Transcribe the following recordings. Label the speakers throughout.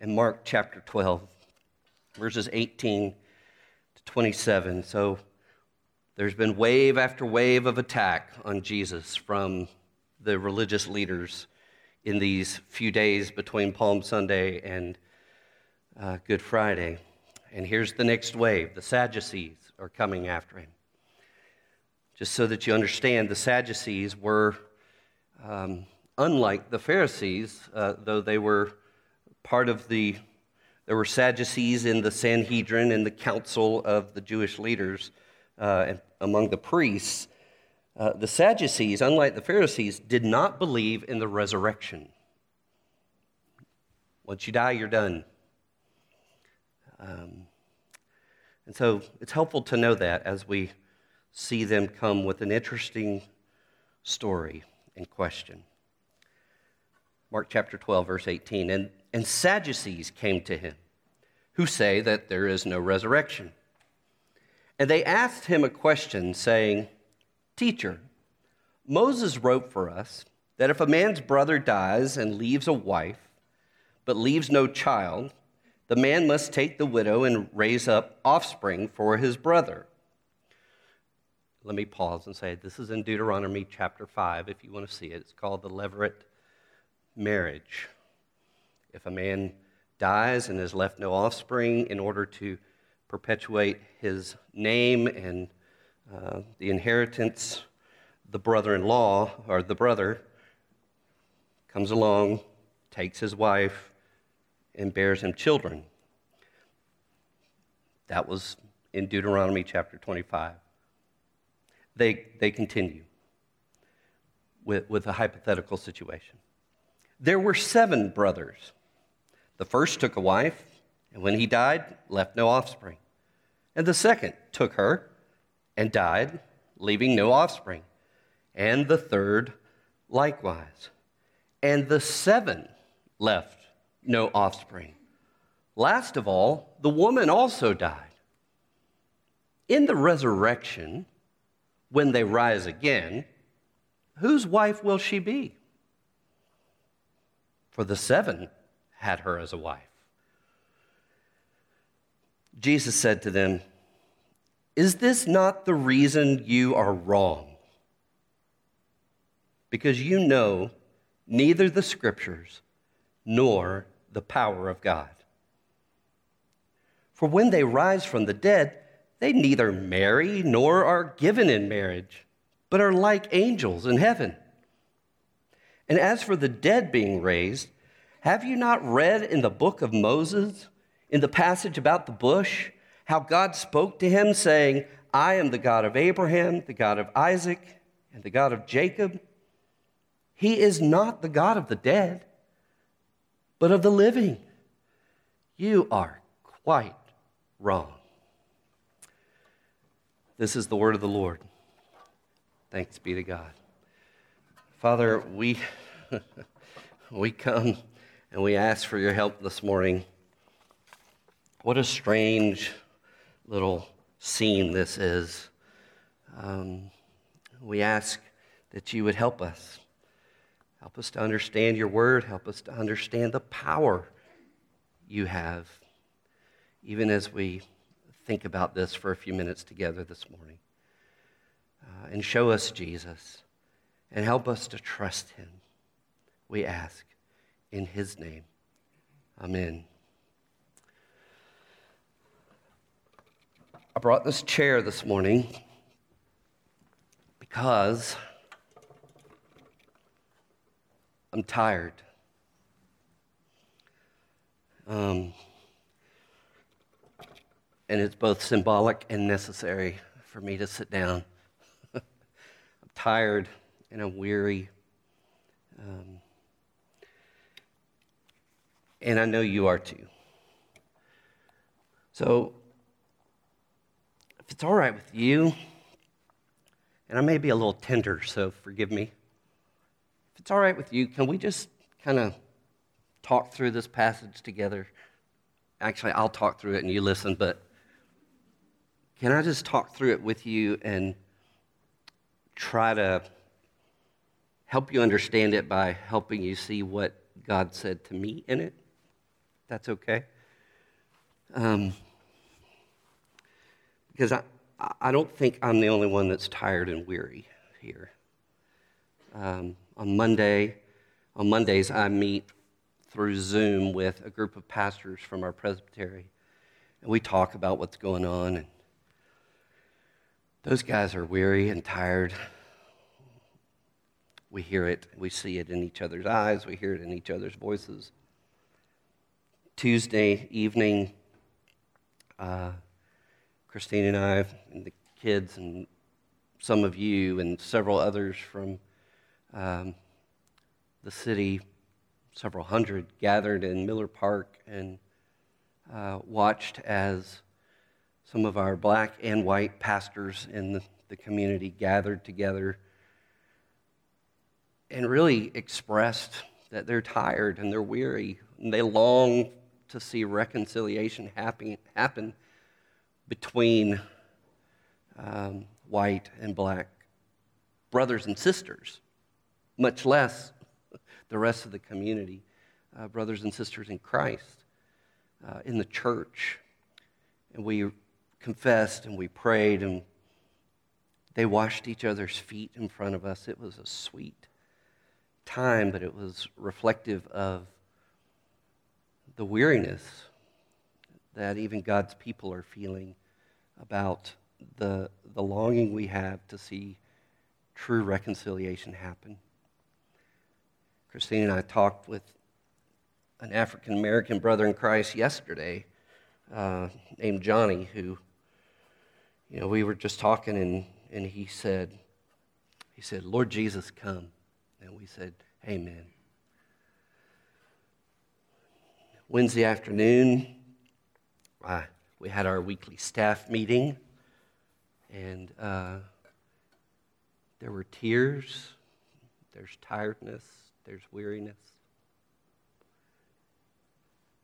Speaker 1: in Mark chapter 12, verses 18 to 27. So there's been wave after wave of attack on Jesus from the religious leaders in these few days between Palm Sunday and uh, Good Friday. And here's the next wave the Sadducees are coming after him. Just so that you understand, the Sadducees were um, unlike the Pharisees, uh, though they were part of the, there were Sadducees in the Sanhedrin and the council of the Jewish leaders uh, and among the priests. Uh, the Sadducees, unlike the Pharisees, did not believe in the resurrection. Once you die, you're done. Um, and so it's helpful to know that as we see them come with an interesting story and question. Mark chapter 12, verse 18. And, and Sadducees came to him, who say that there is no resurrection. And they asked him a question, saying, Teacher, Moses wrote for us that if a man's brother dies and leaves a wife, but leaves no child, the man must take the widow and raise up offspring for his brother. Let me pause and say this is in Deuteronomy chapter 5, if you want to see it. It's called the Levirate marriage. If a man dies and has left no offspring, in order to perpetuate his name and uh, the inheritance, the brother in law, or the brother, comes along, takes his wife, and bears him children. That was in Deuteronomy chapter 25. They, they continue with, with a hypothetical situation. There were seven brothers. The first took a wife, and when he died, left no offspring. And the second took her and died, leaving no offspring. And the third likewise. And the seven left no offspring. Last of all, the woman also died. In the resurrection, when they rise again, whose wife will she be? for the seven had her as a wife. Jesus said to them, Is this not the reason you are wrong? Because you know neither the scriptures nor the power of God. For when they rise from the dead, they neither marry nor are given in marriage, but are like angels in heaven. And as for the dead being raised, have you not read in the book of Moses, in the passage about the bush, how God spoke to him, saying, I am the God of Abraham, the God of Isaac, and the God of Jacob? He is not the God of the dead, but of the living. You are quite wrong. This is the word of the Lord. Thanks be to God. Father, we, we come and we ask for your help this morning. What a strange little scene this is. Um, we ask that you would help us. Help us to understand your word. Help us to understand the power you have, even as we think about this for a few minutes together this morning. Uh, and show us Jesus and help us to trust him, we ask in his name. Amen. I brought this chair this morning because I'm tired. Um, and it's both symbolic and necessary for me to sit down. I'm tired and I'm weary. Um, and I know you are too. So, if it's all right with you, and I may be a little tender, so forgive me. If it's all right with you, can we just kind of talk through this passage together? Actually, I'll talk through it and you listen, but can I just talk through it with you and try to help you understand it by helping you see what God said to me in it? That's okay. Um, because I, I don't think I'm the only one that's tired and weary here. Um, on Monday, on Mondays, I meet through Zoom with a group of pastors from our presbytery, and we talk about what's going on. And those guys are weary and tired. We hear it, we see it in each other's eyes, we hear it in each other's voices. Tuesday evening, uh, Christine and I, and the kids, and some of you, and several others from um, the city, several hundred, gathered in Miller Park and uh, watched as some of our black and white pastors in the, the community gathered together and really expressed that they're tired and they're weary and they long to see reconciliation happen, happen between um, white and black brothers and sisters, much less the rest of the community, uh, brothers and sisters in Christ, uh, in the church. And we confessed and we prayed and they washed each other's feet in front of us. It was a sweet time, but it was reflective of the weariness that even God's people are feeling about the, the longing we have to see true reconciliation happen. Christine and I talked with an African American brother in Christ yesterday uh, named Johnny, who, you know, we were just talking and, and he said, he said, Lord Jesus, come. And we said, Amen. Wednesday afternoon, uh, we had our weekly staff meeting, and uh, there were tears, there's tiredness, there's weariness.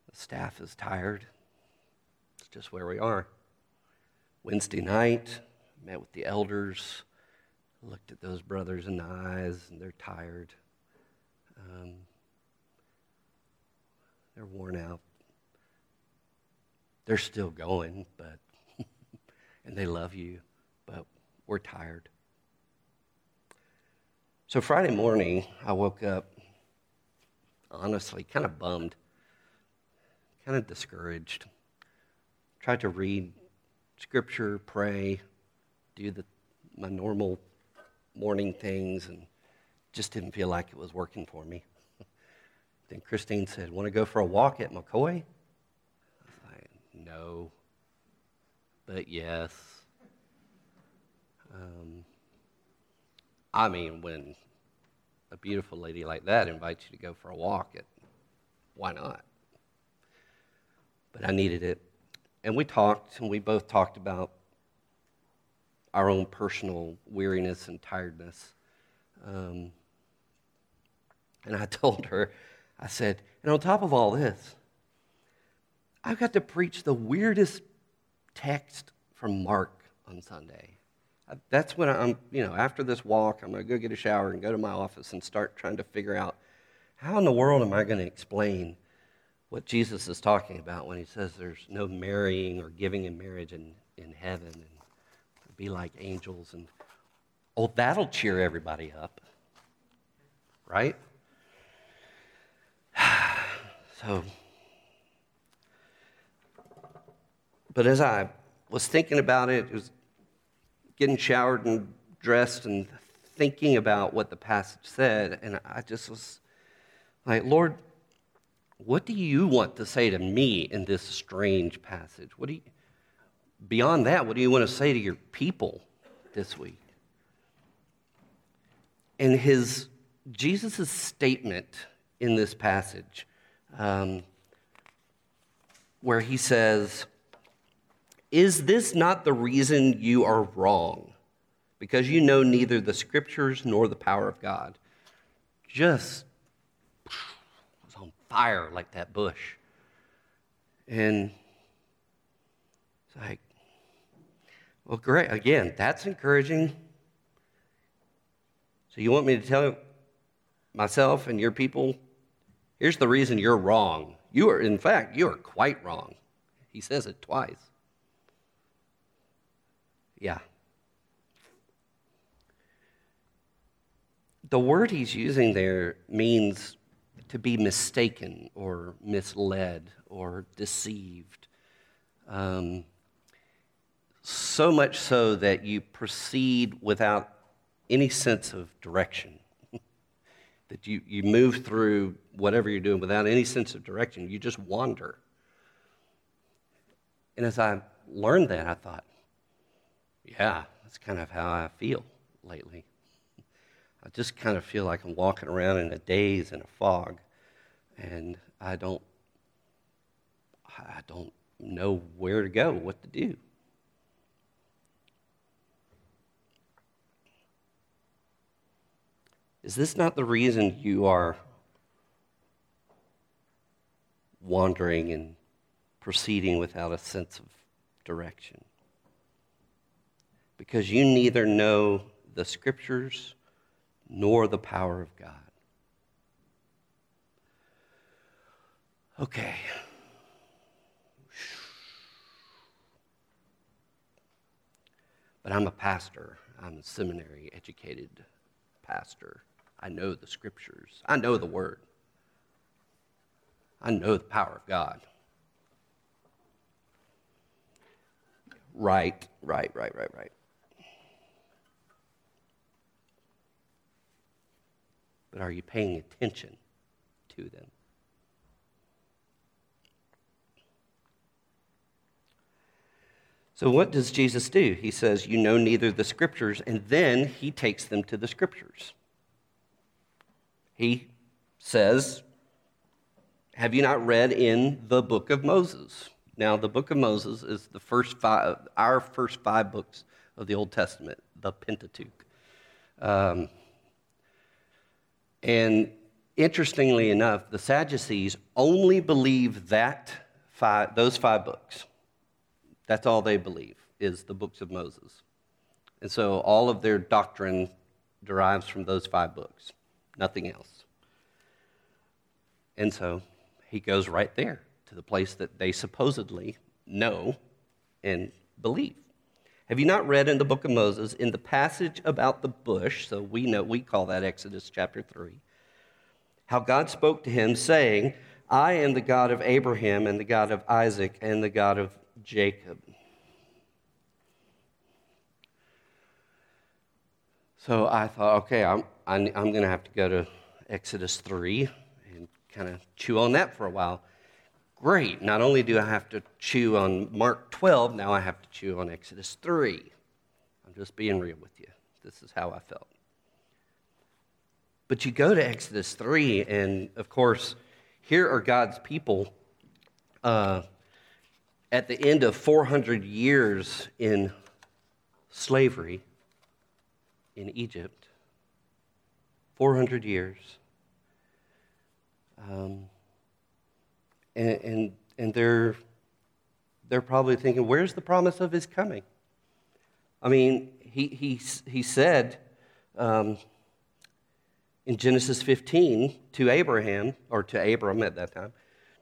Speaker 1: The staff is tired. It's just where we are. Wednesday night, met with the elders looked at those brothers in the eyes, and they're tired. Um, they're worn out. They're still going, but and they love you, but we're tired. So Friday morning, I woke up honestly kind of bummed, kind of discouraged. Tried to read scripture, pray, do the, my normal morning things and just didn't feel like it was working for me. Then Christine said, Want to go for a walk at McCoy? I was like, No, but yes. Um, I mean, when a beautiful lady like that invites you to go for a walk, it, why not? But I needed it. And we talked, and we both talked about our own personal weariness and tiredness. Um, and I told her, I said, and on top of all this, I've got to preach the weirdest text from Mark on Sunday. That's when I'm, you know, after this walk, I'm going to go get a shower and go to my office and start trying to figure out how in the world am I going to explain what Jesus is talking about when he says there's no marrying or giving in marriage in, in heaven. And be like angels. And oh, that'll cheer everybody up, right? So, but as I was thinking about it, it was getting showered and dressed and thinking about what the passage said, and I just was like, Lord, what do you want to say to me in this strange passage? What do you, beyond that, what do you want to say to your people this week? And his Jesus' statement in this passage, um, where he says, Is this not the reason you are wrong? Because you know neither the scriptures nor the power of God. Just was on fire like that bush. And it's like, well, great. Again, that's encouraging. So, you want me to tell myself and your people, here's the reason you're wrong You are, in fact, you are quite wrong. He says it twice. Yeah. The word he's using there means to be mistaken or misled or deceived. Um, so much so that you proceed without any sense of direction. That you, you move through whatever you're doing without any sense of direction. You just wander. And as I learned that, I thought, yeah, that's kind of how I feel lately. I just kind of feel like I'm walking around in a daze and a fog, and I don't, I don't know where to go, what to do. Is this not the reason you are wandering and proceeding without a sense of direction? Because you neither know the scriptures nor the power of God. Okay. But I'm a pastor. I'm a seminary educated pastor. I know the scriptures. I know the word. I know the power of God. Right, right, right, right, right. But are you paying attention to them? So, what does Jesus do? He says, You know neither the scriptures, and then he takes them to the scriptures. He says, Have you not read in the book of Moses? Now, the book of Moses is the first five, our first five books of the Old Testament, the Pentateuch. Um, and interestingly enough, the Sadducees only believe that five, those five books. That's all they believe is the books of Moses. And so all of their doctrine derives from those five books, nothing else. And so he goes right there to the place that they supposedly know and believe. Have you not read in the book of Moses, in the passage about the bush, so we know we call that Exodus chapter 3, how God spoke to him, saying, I am the God of Abraham and the God of Isaac and the God of Jacob. So I thought, okay, I'm, I'm, going to have to go to Exodus 3 and kind of chew on that for a while. Great. Not only do I have to chew on Mark 12, now I have to chew on Exodus 3. I'm just being real with you. This is how I felt. But you go to Exodus 3, and of course, here are God's people uh, at the end of 400 years in slavery in Egypt. 400 years. Um, and, and, and they're, they're probably thinking, where's the promise of his coming? I mean, he, he, he said um, in Genesis 15 to Abraham, or to Abram at that time,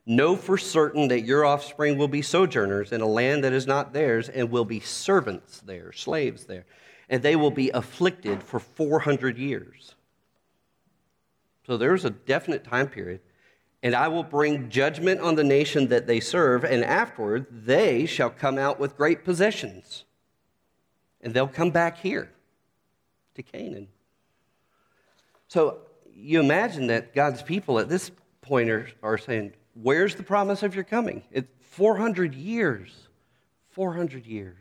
Speaker 1: Know for certain that your offspring will be sojourners in a land that is not theirs and will be servants there, slaves there, and they will be afflicted for 400 years. So there's a definite time period. And I will bring judgment on the nation that they serve, and afterward they shall come out with great possessions. And they'll come back here to Canaan. So you imagine that God's people at this point are, are saying, Where's the promise of your coming? It's 400 years. 400 years.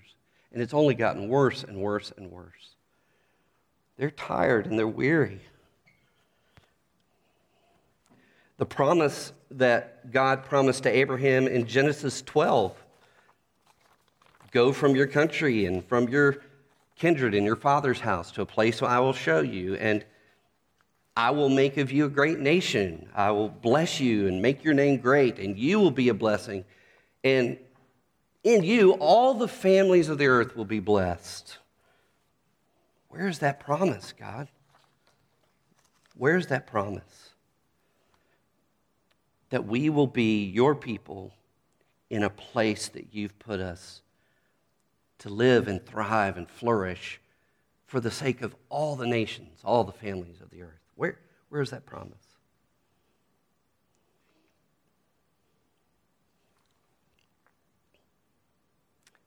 Speaker 1: And it's only gotten worse and worse and worse. They're tired and they're weary. The promise that God promised to Abraham in Genesis 12 go from your country and from your kindred and your father's house to a place I will show you. And I will make of you a great nation. I will bless you and make your name great, and you will be a blessing. And in you, all the families of the earth will be blessed. Where's that promise, God? Where's that promise? That we will be your people in a place that you've put us to live and thrive and flourish for the sake of all the nations, all the families of the earth. Where, where is that promise?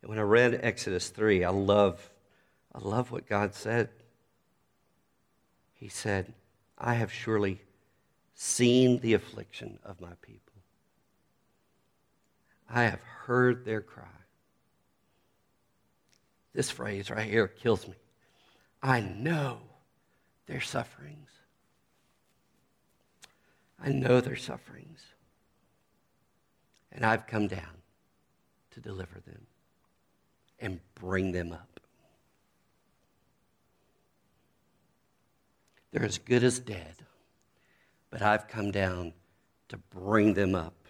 Speaker 1: And when I read Exodus 3, I love, I love what God said. He said, I have surely seen the affliction of my people. I have heard their cry. This phrase right here kills me. I know their sufferings. I know their sufferings. And I've come down to deliver them and bring them up. They're as good as dead, but I've come down to bring them up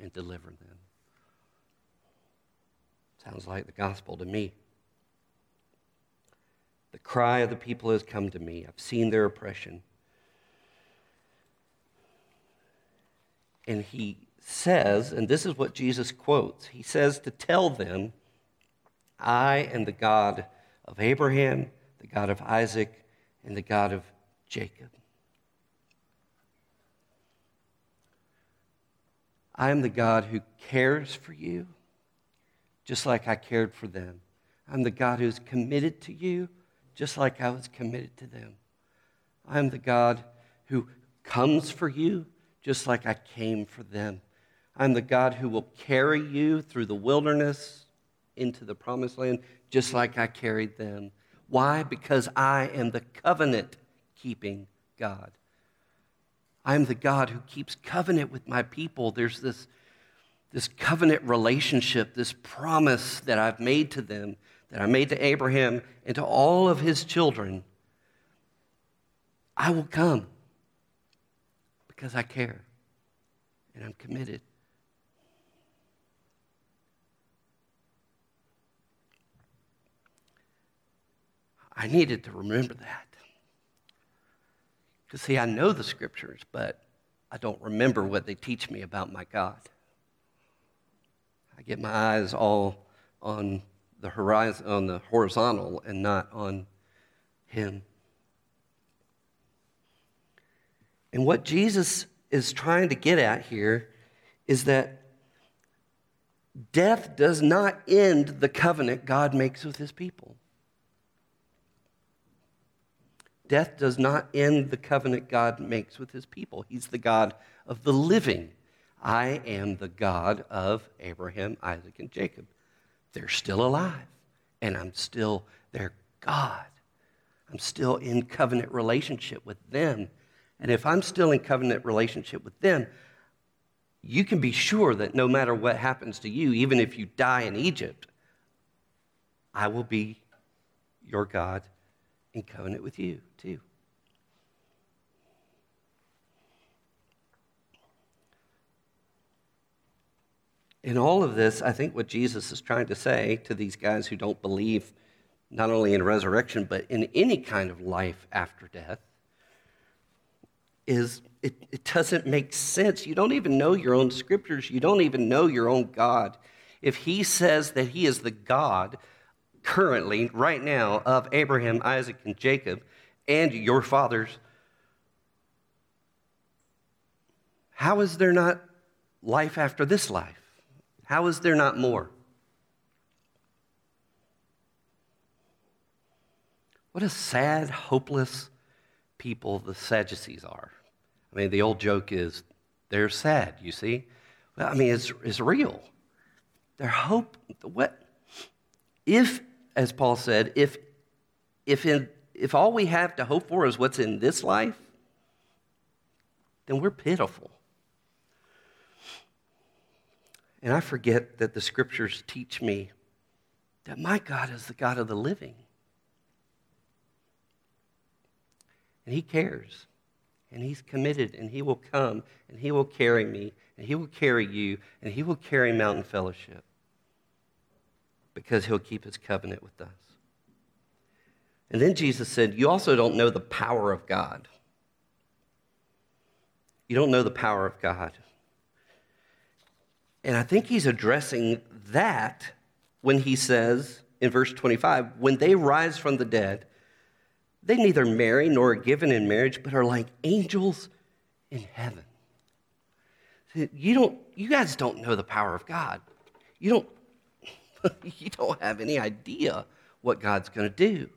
Speaker 1: and deliver them. Sounds like the gospel to me. The cry of the people has come to me. I've seen their oppression. And he says, and this is what Jesus quotes he says to tell them, I am the God of Abraham, the God of Isaac, and the God of Jacob. I am the God who cares for you just like I cared for them. I'm the God who's committed to you just like I was committed to them. I'm the God who comes for you just like I came for them. I'm the God who will carry you through the wilderness into the promised land just like I carried them. Why? Because I am the covenant keeping God. I'm the God who keeps covenant with my people. There's this this covenant relationship, this promise that I've made to them, that I made to Abraham and to all of his children, I will come because I care and I'm committed. I needed to remember that. Because, see, I know the scriptures, but I don't remember what they teach me about my God. I get my eyes all on the horizon, on the horizontal, and not on Him. And what Jesus is trying to get at here is that death does not end the covenant God makes with His people. Death does not end the covenant God makes with His people. He's the God of the living. I am the God of Abraham, Isaac, and Jacob. They're still alive, and I'm still their God. I'm still in covenant relationship with them. And if I'm still in covenant relationship with them, you can be sure that no matter what happens to you, even if you die in Egypt, I will be your God in covenant with you, too. in all of this, I think what Jesus is trying to say to these guys who don't believe not only in resurrection, but in any kind of life after death, is it, it doesn't make sense. You don't even know your own scriptures, you don't even know your own God. If he says that he is the God currently, right now, of Abraham, Isaac, and Jacob, and your fathers, how is there not life after this life? How is there not more? What a sad, hopeless people the Sadducees are. I mean, the old joke is they're sad, you see? Well, I mean, it's, it's real. Their hope, what? If, as Paul said, if, if, in, if all we have to hope for is what's in this life, then we're pitiful. And I forget that the scriptures teach me that my God is the God of the living. And He cares. And He's committed. And He will come. And He will carry me. And He will carry you. And He will carry Mountain Fellowship. Because He'll keep His covenant with us. And then Jesus said, You also don't know the power of God. You don't know the power of God. And I think he's addressing that when he says in verse 25, when they rise from the dead, they neither marry nor are given in marriage, but are like angels in heaven. You don't you guys don't know the power of God. You don't you don't have any idea what God's going to do.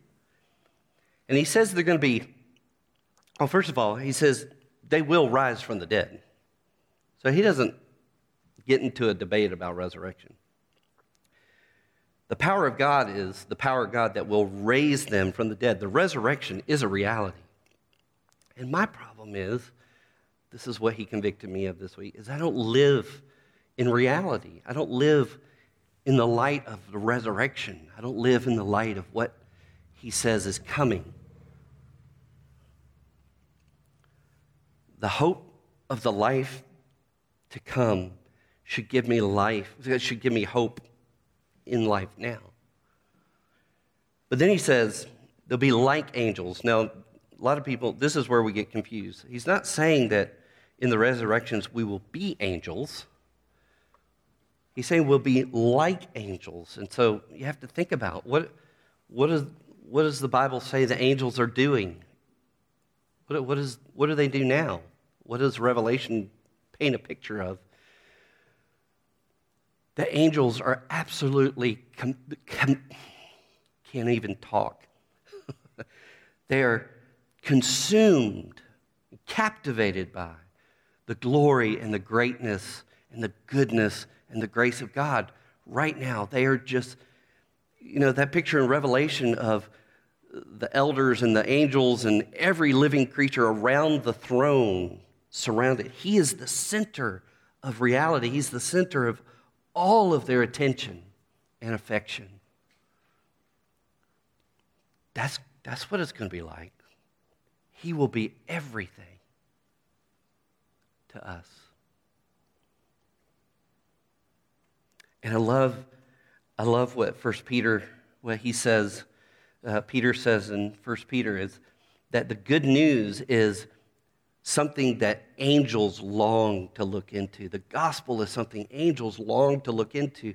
Speaker 1: And he says they're going to be well, first of all, he says they will rise from the dead. So he doesn't get into a debate about resurrection. The power of God is the power of God that will raise them from the dead. The resurrection is a reality. And my problem is this is what he convicted me of this week is I don't live in reality. I don't live in the light of the resurrection. I don't live in the light of what he says is coming. The hope of the life to come should give me life, it should give me hope in life now. But then he says, they'll be like angels. Now, a lot of people, this is where we get confused. He's not saying that in the resurrections we will be angels. He's saying we'll be like angels. And so you have to think about what, what, is, what does the Bible say the angels are doing? What, what, is, what do they do now? What does Revelation paint a picture of? The angels are absolutely, com- com- can't even talk. they are consumed, captivated by the glory and the greatness and the goodness and the grace of God right now. They are just, you know, that picture in Revelation of the elders and the angels and every living creature around the throne surrounded. He is the center of reality, He's the center of all of their attention and affection. That's, that's what it's going to be like. He will be everything to us. And I love, I love what First Peter, what he says, uh, Peter says in First Peter is that the good news is something that angels long to look into. The gospel is something angels long to look into.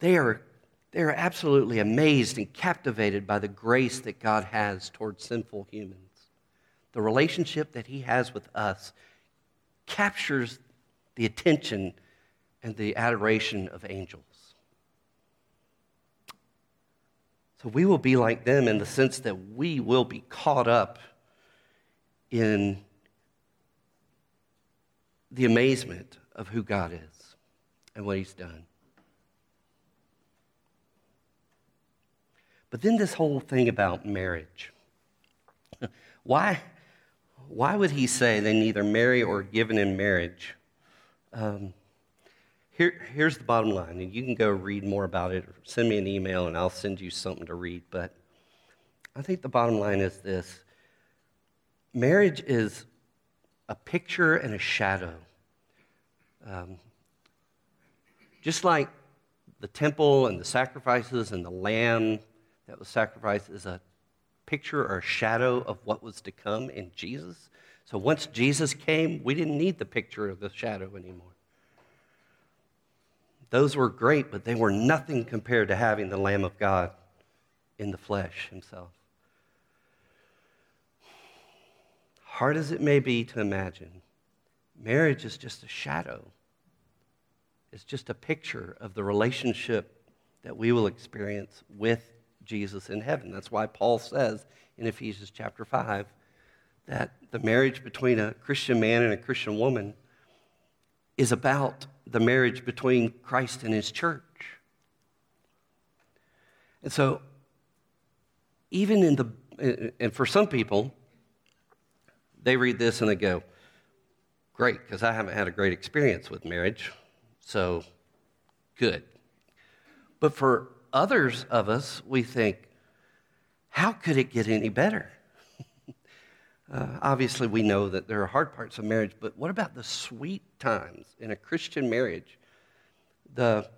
Speaker 1: They are, they are absolutely amazed and captivated by the grace that God has towards sinful humans. The relationship that He has with us captures the attention and the adoration of angels. So we will be like them in the sense that we will be caught up in the amazement of who God is and what He's done. But then this whole thing about marriage. why, why would he say they neither marry or given in marriage? Um, here, here's the bottom line, and you can go read more about it or send me an email and I'll send you something to read. But I think the bottom line is this marriage is a picture and a shadow. Um, just like the temple and the sacrifices and the lamb that was sacrificed is a picture or a shadow of what was to come in Jesus. So once Jesus came, we didn't need the picture or the shadow anymore. Those were great, but they were nothing compared to having the Lamb of God in the flesh himself. Hard as it may be to imagine, marriage is just a shadow, it's just a picture of the relationship that we will experience with Jesus in heaven. That's why Paul says in Ephesians chapter 5 that the marriage between a Christian man and a Christian woman is about the marriage between Christ and his church. And so, even in the, and for some people, they read this and they go, great, because I haven't had a great experience with marriage, so good. But for others of us, we think, how could it get any better? Uh, obviously, we know that there are hard parts of marriage, but what about the sweet times in a Christian marriage? The,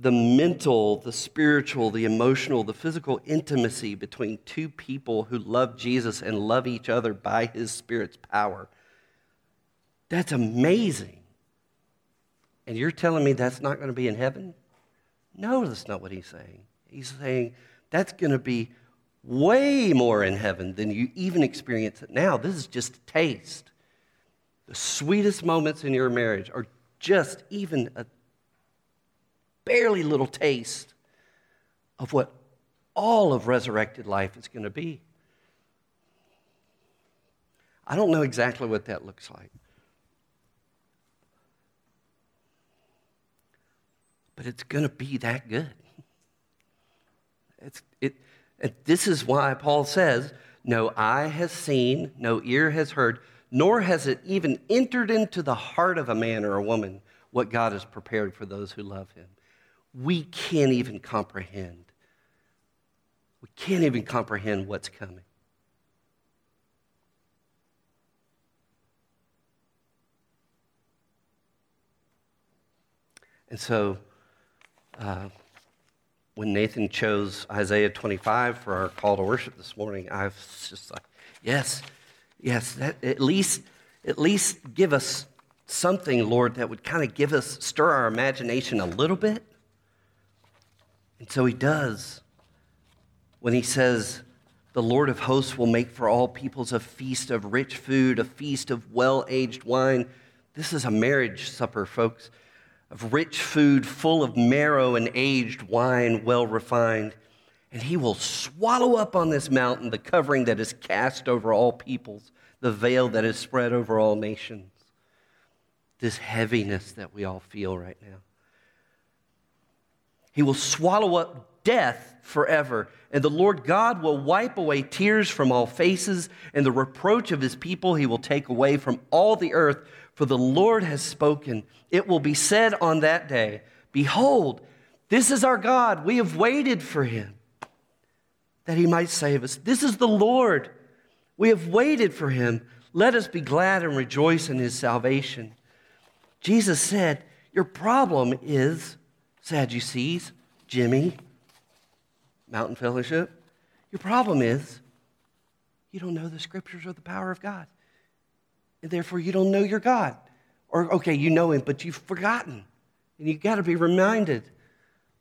Speaker 1: the mental, the spiritual, the emotional, the physical intimacy between two people who love Jesus and love each other by his Spirit's power. That's amazing. And you're telling me that's not going to be in heaven? No, that's not what he's saying. He's saying that's going to be way more in heaven than you even experience it now. This is just a taste. The sweetest moments in your marriage are just even a barely little taste of what all of resurrected life is going to be. I don't know exactly what that looks like. But it's going to be that good. It's, it, this is why Paul says, No eye has seen, no ear has heard, nor has it even entered into the heart of a man or a woman what God has prepared for those who love him. We can't even comprehend. We can't even comprehend what's coming. And so, uh, when Nathan chose Isaiah 25 for our call to worship this morning, I was just like, yes, yes, that, at least, at least give us something, Lord, that would kind of give us, stir our imagination a little bit. And so he does when he says, The Lord of hosts will make for all peoples a feast of rich food, a feast of well aged wine. This is a marriage supper, folks, of rich food full of marrow and aged wine, well refined. And he will swallow up on this mountain the covering that is cast over all peoples, the veil that is spread over all nations. This heaviness that we all feel right now. He will swallow up death forever. And the Lord God will wipe away tears from all faces, and the reproach of his people he will take away from all the earth. For the Lord has spoken. It will be said on that day Behold, this is our God. We have waited for him that he might save us. This is the Lord. We have waited for him. Let us be glad and rejoice in his salvation. Jesus said, Your problem is, Sadducees, Jimmy, Mountain Fellowship, your problem is you don't know the scriptures or the power of God. And therefore, you don't know your God. Or, okay, you know him, but you've forgotten. And you've got to be reminded.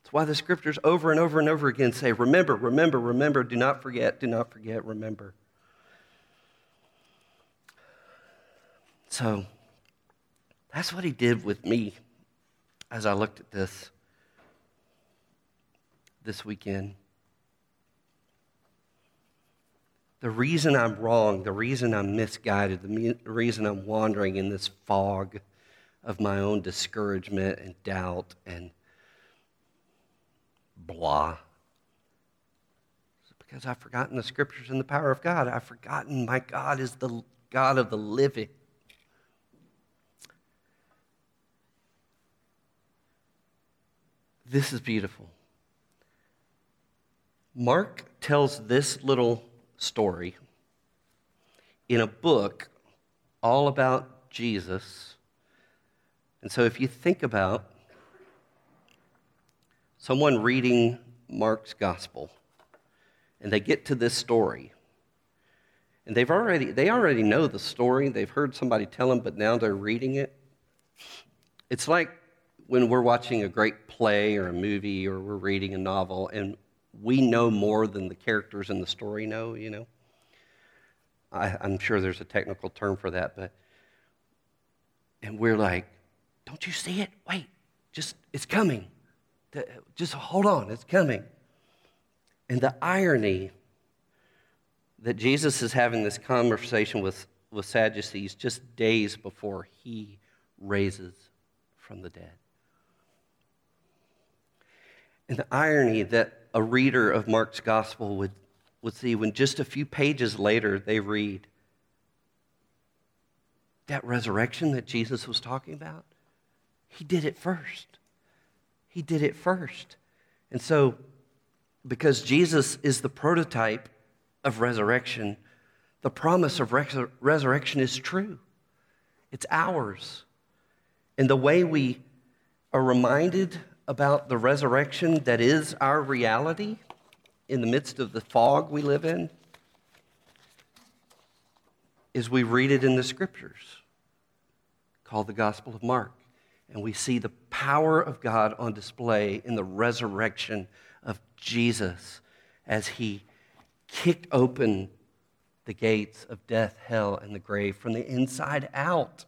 Speaker 1: That's why the scriptures over and over and over again say, Remember, remember, remember, do not forget, do not forget, remember. So, that's what he did with me as I looked at this this weekend. The reason I'm wrong, the reason I'm misguided, the reason I'm wandering in this fog of my own discouragement and doubt and blah is because I've forgotten the scriptures and the power of God. I've forgotten my God is the God of the living. This is beautiful. Mark tells this little story in a book all about Jesus. And so if you think about someone reading Mark's gospel and they get to this story and they've already they already know the story they've heard somebody tell them but now they're reading it it's like when we're watching a great play or a movie or we're reading a novel and we know more than the characters in the story know, you know. I, I'm sure there's a technical term for that, but, and we're like, don't you see it? Wait, just, it's coming. Just hold on, it's coming. And the irony that Jesus is having this conversation with, with Sadducees just days before he raises from the dead. And the irony that a reader of Mark's gospel would, would see when just a few pages later they read that resurrection that Jesus was talking about, he did it first. He did it first. And so, because Jesus is the prototype of resurrection, the promise of res- resurrection is true. It's ours. And the way we are reminded about the resurrection that is our reality in the midst of the fog we live in is we read it in the scriptures called the Gospel of Mark. And we see the power of God on display in the resurrection of Jesus as he kicked open the gates of death, hell, and the grave from the inside out.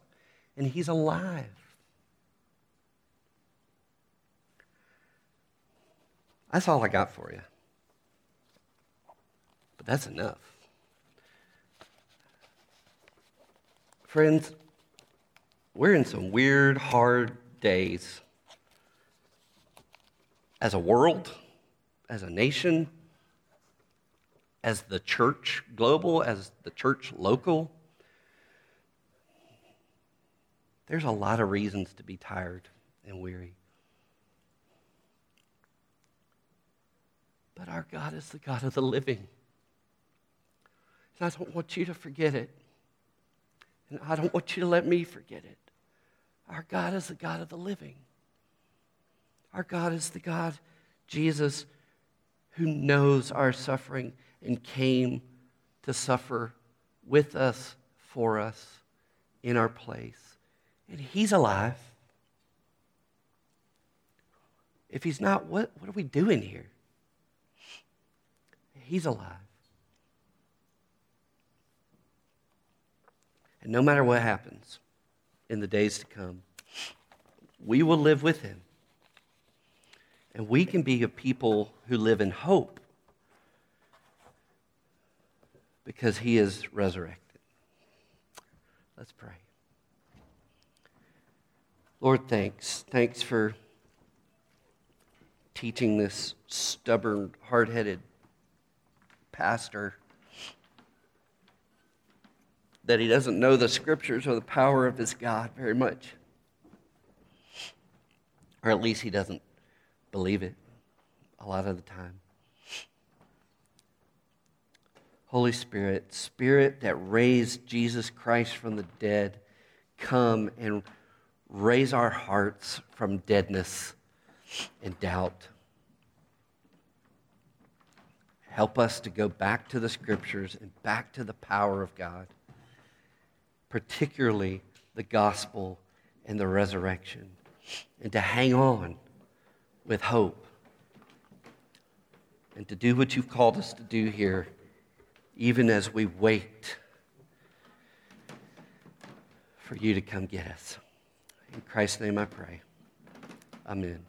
Speaker 1: And he's alive. That's all I got for you. But that's enough. Friends, we're in some weird, hard days. As a world, as a nation, as the church global, as the church local, there's a lot of reasons to be tired and weary. But our God is the God of the living. And I don't want you to forget it. And I don't want you to let me forget it. Our God is the God of the living. Our God is the God, Jesus, who knows our suffering and came to suffer with us, for us, in our place. And He's alive. If He's not, what, what are we doing here? He's alive. And no matter what happens in the days to come, we will live with him. And we can be a people who live in hope because he is resurrected. Let's pray. Lord, thanks. Thanks for teaching this stubborn, hard headed pastor that he doesn't know the scriptures or the power of his God very much. Or at least he doesn't believe it a lot of the time. Holy Spirit, Spirit that raised Jesus Christ from the dead, come and raise our hearts from deadness and doubt. Help us to go back to the scriptures and back to the power of God particularly the gospel and the resurrection, and to hang on with hope, and to do what you've called us to do here, even as we wait for you to come get us. In Christ's name I pray. Amen.